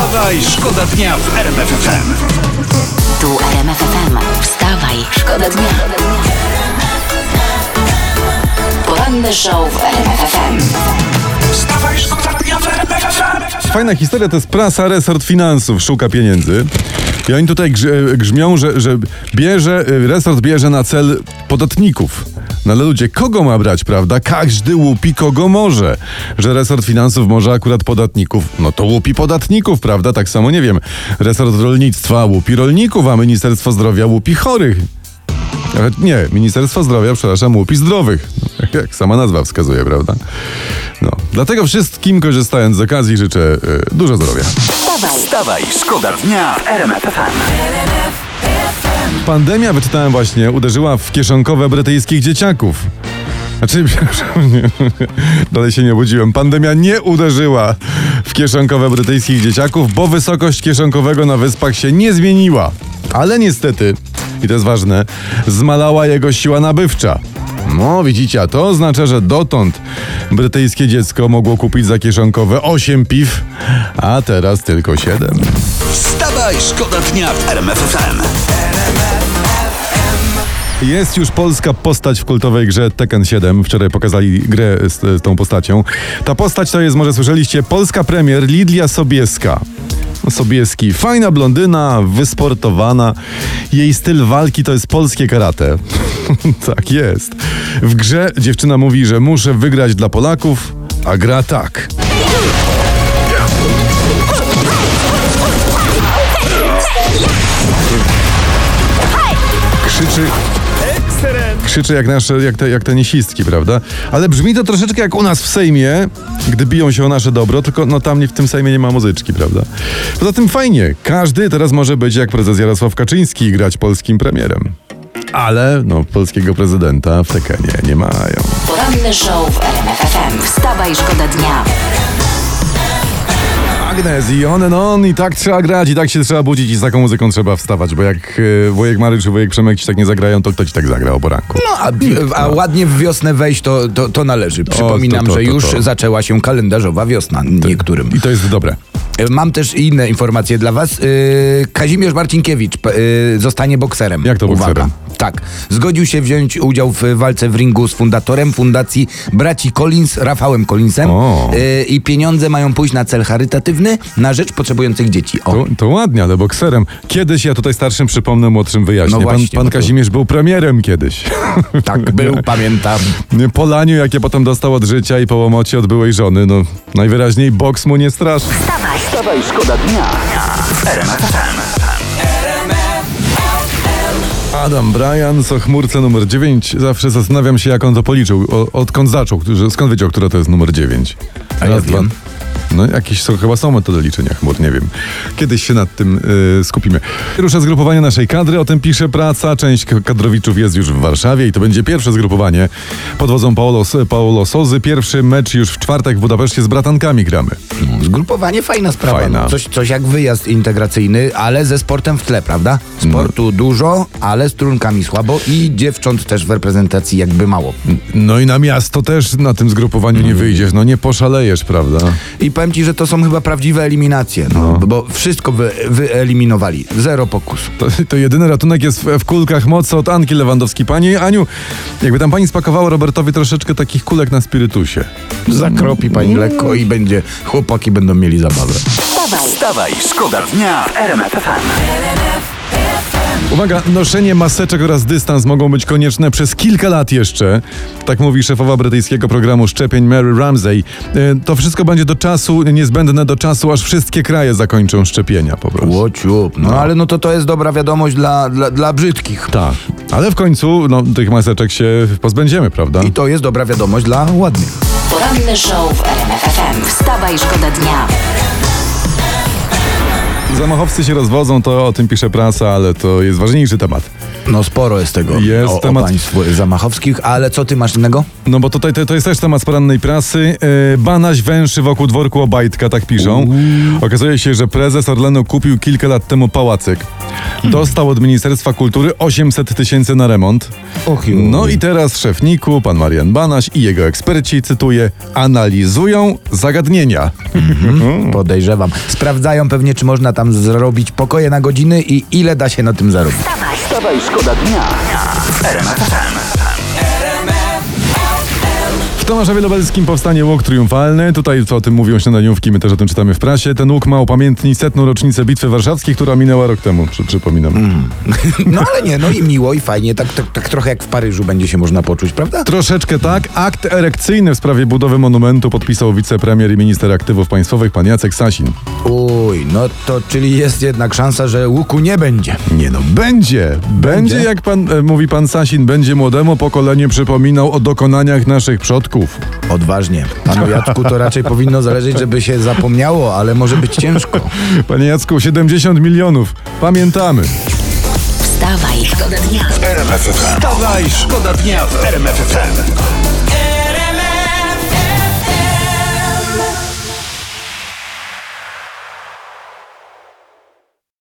Wstawaj, szkoda dnia w RMF FM. Tu RMF FM. Wstawaj, szkoda dnia. Poranny show w RMF FM. Wstawaj, szkoda dnia w RMF FM. Fajna historia to jest prasa, resort finansów szuka pieniędzy. I oni tutaj grz- grzmią, że, że bierze, resort bierze na cel podatników. No ale ludzie, kogo ma brać, prawda? Każdy łupi kogo może. Że resort finansów może akurat podatników, no to łupi podatników, prawda? Tak samo, nie wiem, resort rolnictwa łupi rolników, a Ministerstwo Zdrowia łupi chorych. Nie, Ministerstwo Zdrowia, przepraszam, łupi zdrowych. No, jak sama nazwa wskazuje, prawda? No, dlatego wszystkim korzystając z okazji życzę e, dużo zdrowia. Wstawaj, Wstawaj, szkoda dnia w RMF. Pandemia, wyczytałem właśnie, uderzyła w kieszonkowe brytyjskich dzieciaków. Znaczy, dalej się nie obudziłem. Pandemia nie uderzyła w kieszonkowe brytyjskich dzieciaków, bo wysokość kieszonkowego na wyspach się nie zmieniła. Ale niestety, i to jest ważne, zmalała jego siła nabywcza. No, widzicie, a to oznacza, że dotąd brytyjskie dziecko mogło kupić za kieszonkowe 8 piw, a teraz tylko 7. Wstawaj, szkoda dnia w RMF FM. Jest już polska postać w kultowej grze Tekken 7. Wczoraj pokazali grę z, z tą postacią. Ta postać to jest, może słyszeliście, polska premier Lidia Sobieska. Sobieski, fajna blondyna, wysportowana. Jej styl walki to jest polskie karate. tak jest. W grze dziewczyna mówi, że muszę wygrać dla Polaków, a gra tak. Krzyczy krzyczy jak nasze, jak, te, jak tenisistki, prawda? Ale brzmi to troszeczkę jak u nas w Sejmie, gdy biją się o nasze dobro, tylko no tam nie, w tym Sejmie nie ma muzyczki, prawda? Poza tym fajnie, każdy teraz może być jak prezes Jarosław Kaczyński i grać polskim premierem. Ale no, polskiego prezydenta w Tekenie nie mają. poranny show w RMF FM. Wstawaj, szkoda dnia. Agnes i on and on i tak trzeba grać i tak się trzeba budzić i z taką muzyką trzeba wstawać, bo jak e, wujek Mary czy wujek Przemek ci tak nie zagrają, to kto ci tak zagra o poranku? No, a, a ładnie w wiosnę wejść to, to, to należy. Przypominam, to, to, że już zaczęła się kalendarzowa wiosna niektórym. I to jest dobre. Mam też inne informacje dla was. Yy, Kazimierz Marcinkiewicz yy, zostanie bokserem. Jak to Uwaga. bokserem? Tak. Zgodził się wziąć udział w walce w ringu z fundatorem fundacji braci Collins, Rafałem Collinsem. O. I pieniądze mają pójść na cel charytatywny na rzecz potrzebujących dzieci. O. To, to ładnie, ale bokserem. Kiedyś, ja tutaj starszym przypomnę, młodszym wyjaśnię. No pan, właśnie, pan to- Kazimierz był premierem kiedyś. Tak był, pamiętam. Po laniu, jakie potem dostał od życia i po łomocie od byłej żony, no najwyraźniej boks mu nie straszy. Wstawaj, szkoda dnia w RMF FM. Adam Bryan, o chmurce numer 9. Zawsze zastanawiam się, jak on to policzył. O, odkąd zaczął? Skąd wiedział, która to jest numer 9? A ja wiem. No jakieś są, chyba są metody liczenia chmur, nie wiem. Kiedyś się nad tym y, skupimy. Rusza zgrupowanie naszej kadry, o tym pisze praca. Część kadrowiczów jest już w Warszawie i to będzie pierwsze zgrupowanie pod wodzą Paolo, Paolo Sozy. Pierwszy mecz już w czwartek w Budapeszcie z bratankami gramy. Zgrupowanie fajna sprawa. Fajna. No, coś, coś jak wyjazd integracyjny, ale ze sportem w tle, prawda? Sportu dużo, ale z trunkami słabo i dziewcząt też w reprezentacji jakby mało. No i na miasto też na tym zgrupowaniu nie wyjdziesz, no nie poszalejesz, prawda? I powiem ci, że to są chyba prawdziwe eliminacje, no, bo wszystko wy, wyeliminowali. Zero pokus. To, to jedyny ratunek jest w, w kulkach mocy od Anki Lewandowskiej. Pani Aniu, jakby tam pani spakowała Robertowi troszeczkę takich kulek na spirytusie. Zakropi pani lekko i będzie, chłopaki będą mieli zabawę. Wstawaj, Wstawaj, szkoda dnia w RMF FM. Uwaga, noszenie maseczek oraz dystans mogą być konieczne przez kilka lat jeszcze. Tak mówi szefowa brytyjskiego programu szczepień Mary Ramsey. E, To wszystko będzie do czasu, niezbędne do czasu, aż wszystkie kraje zakończą szczepienia po prostu. Łociup. No, ale no to to jest dobra wiadomość dla, dla, dla brzydkich. Tak. Ale w końcu no, tych maseczek się pozbędziemy, prawda? I to jest dobra wiadomość dla ładnych. poranny show w RMF FM. Wstawaj, szkoda dnia. Zamachowcy się rozwodzą, to o tym pisze prasa, ale to jest ważniejszy temat. No sporo jest tego Jest o, temat- o państwu zamachowskich, ale co ty masz innego? No bo tutaj to, to jest też temat z porannej prasy. E, Banaś węszy wokół dworku Obajtka, tak piszą. Okazuje się, że prezes Orlenu kupił kilka lat temu pałacek. Dostał od Ministerstwa Kultury 800 tysięcy na remont. No i teraz szef NIK-u, pan Marian Banaś i jego eksperci, cytuję, analizują zagadnienia. Podejrzewam. Sprawdzają pewnie, czy można tam zrobić pokoje na godziny i ile da się na tym zarobić. Wstawaj, szkoda dnia w RMF FM. W Tomaszowie Lubelskim powstanie łuk triumfalny. Tutaj co o tym mówią śniadaniówki, my też o tym czytamy w prasie. Ten łuk ma upamiętnić setną rocznicę Bitwy Warszawskiej, która minęła rok temu, przy, przypominam. No ale nie, no i miło i fajnie, tak, tak, tak trochę jak w Paryżu będzie się można poczuć, prawda? Troszeczkę tak. Akt erekcyjny w sprawie budowy monumentu podpisał wicepremier i minister aktywów państwowych pan Jacek Sasin. Uj, no to czyli jest jednak szansa, że łuku nie będzie. Nie no, będzie. Będzie, Będzie? jak pan, e, mówi pan Sasin, będzie młodemu pokoleniu przypominał o dokonaniach naszych przodków. Odważnie. Panu Jacku to raczej powinno zależeć, żeby się zapomniało, ale może być ciężko. Panie Jacku, 70 milionów. Pamiętamy. Wstawaj, szkoda dnia. RMF FM. Wstawaj, szkoda dnia w RMF FM.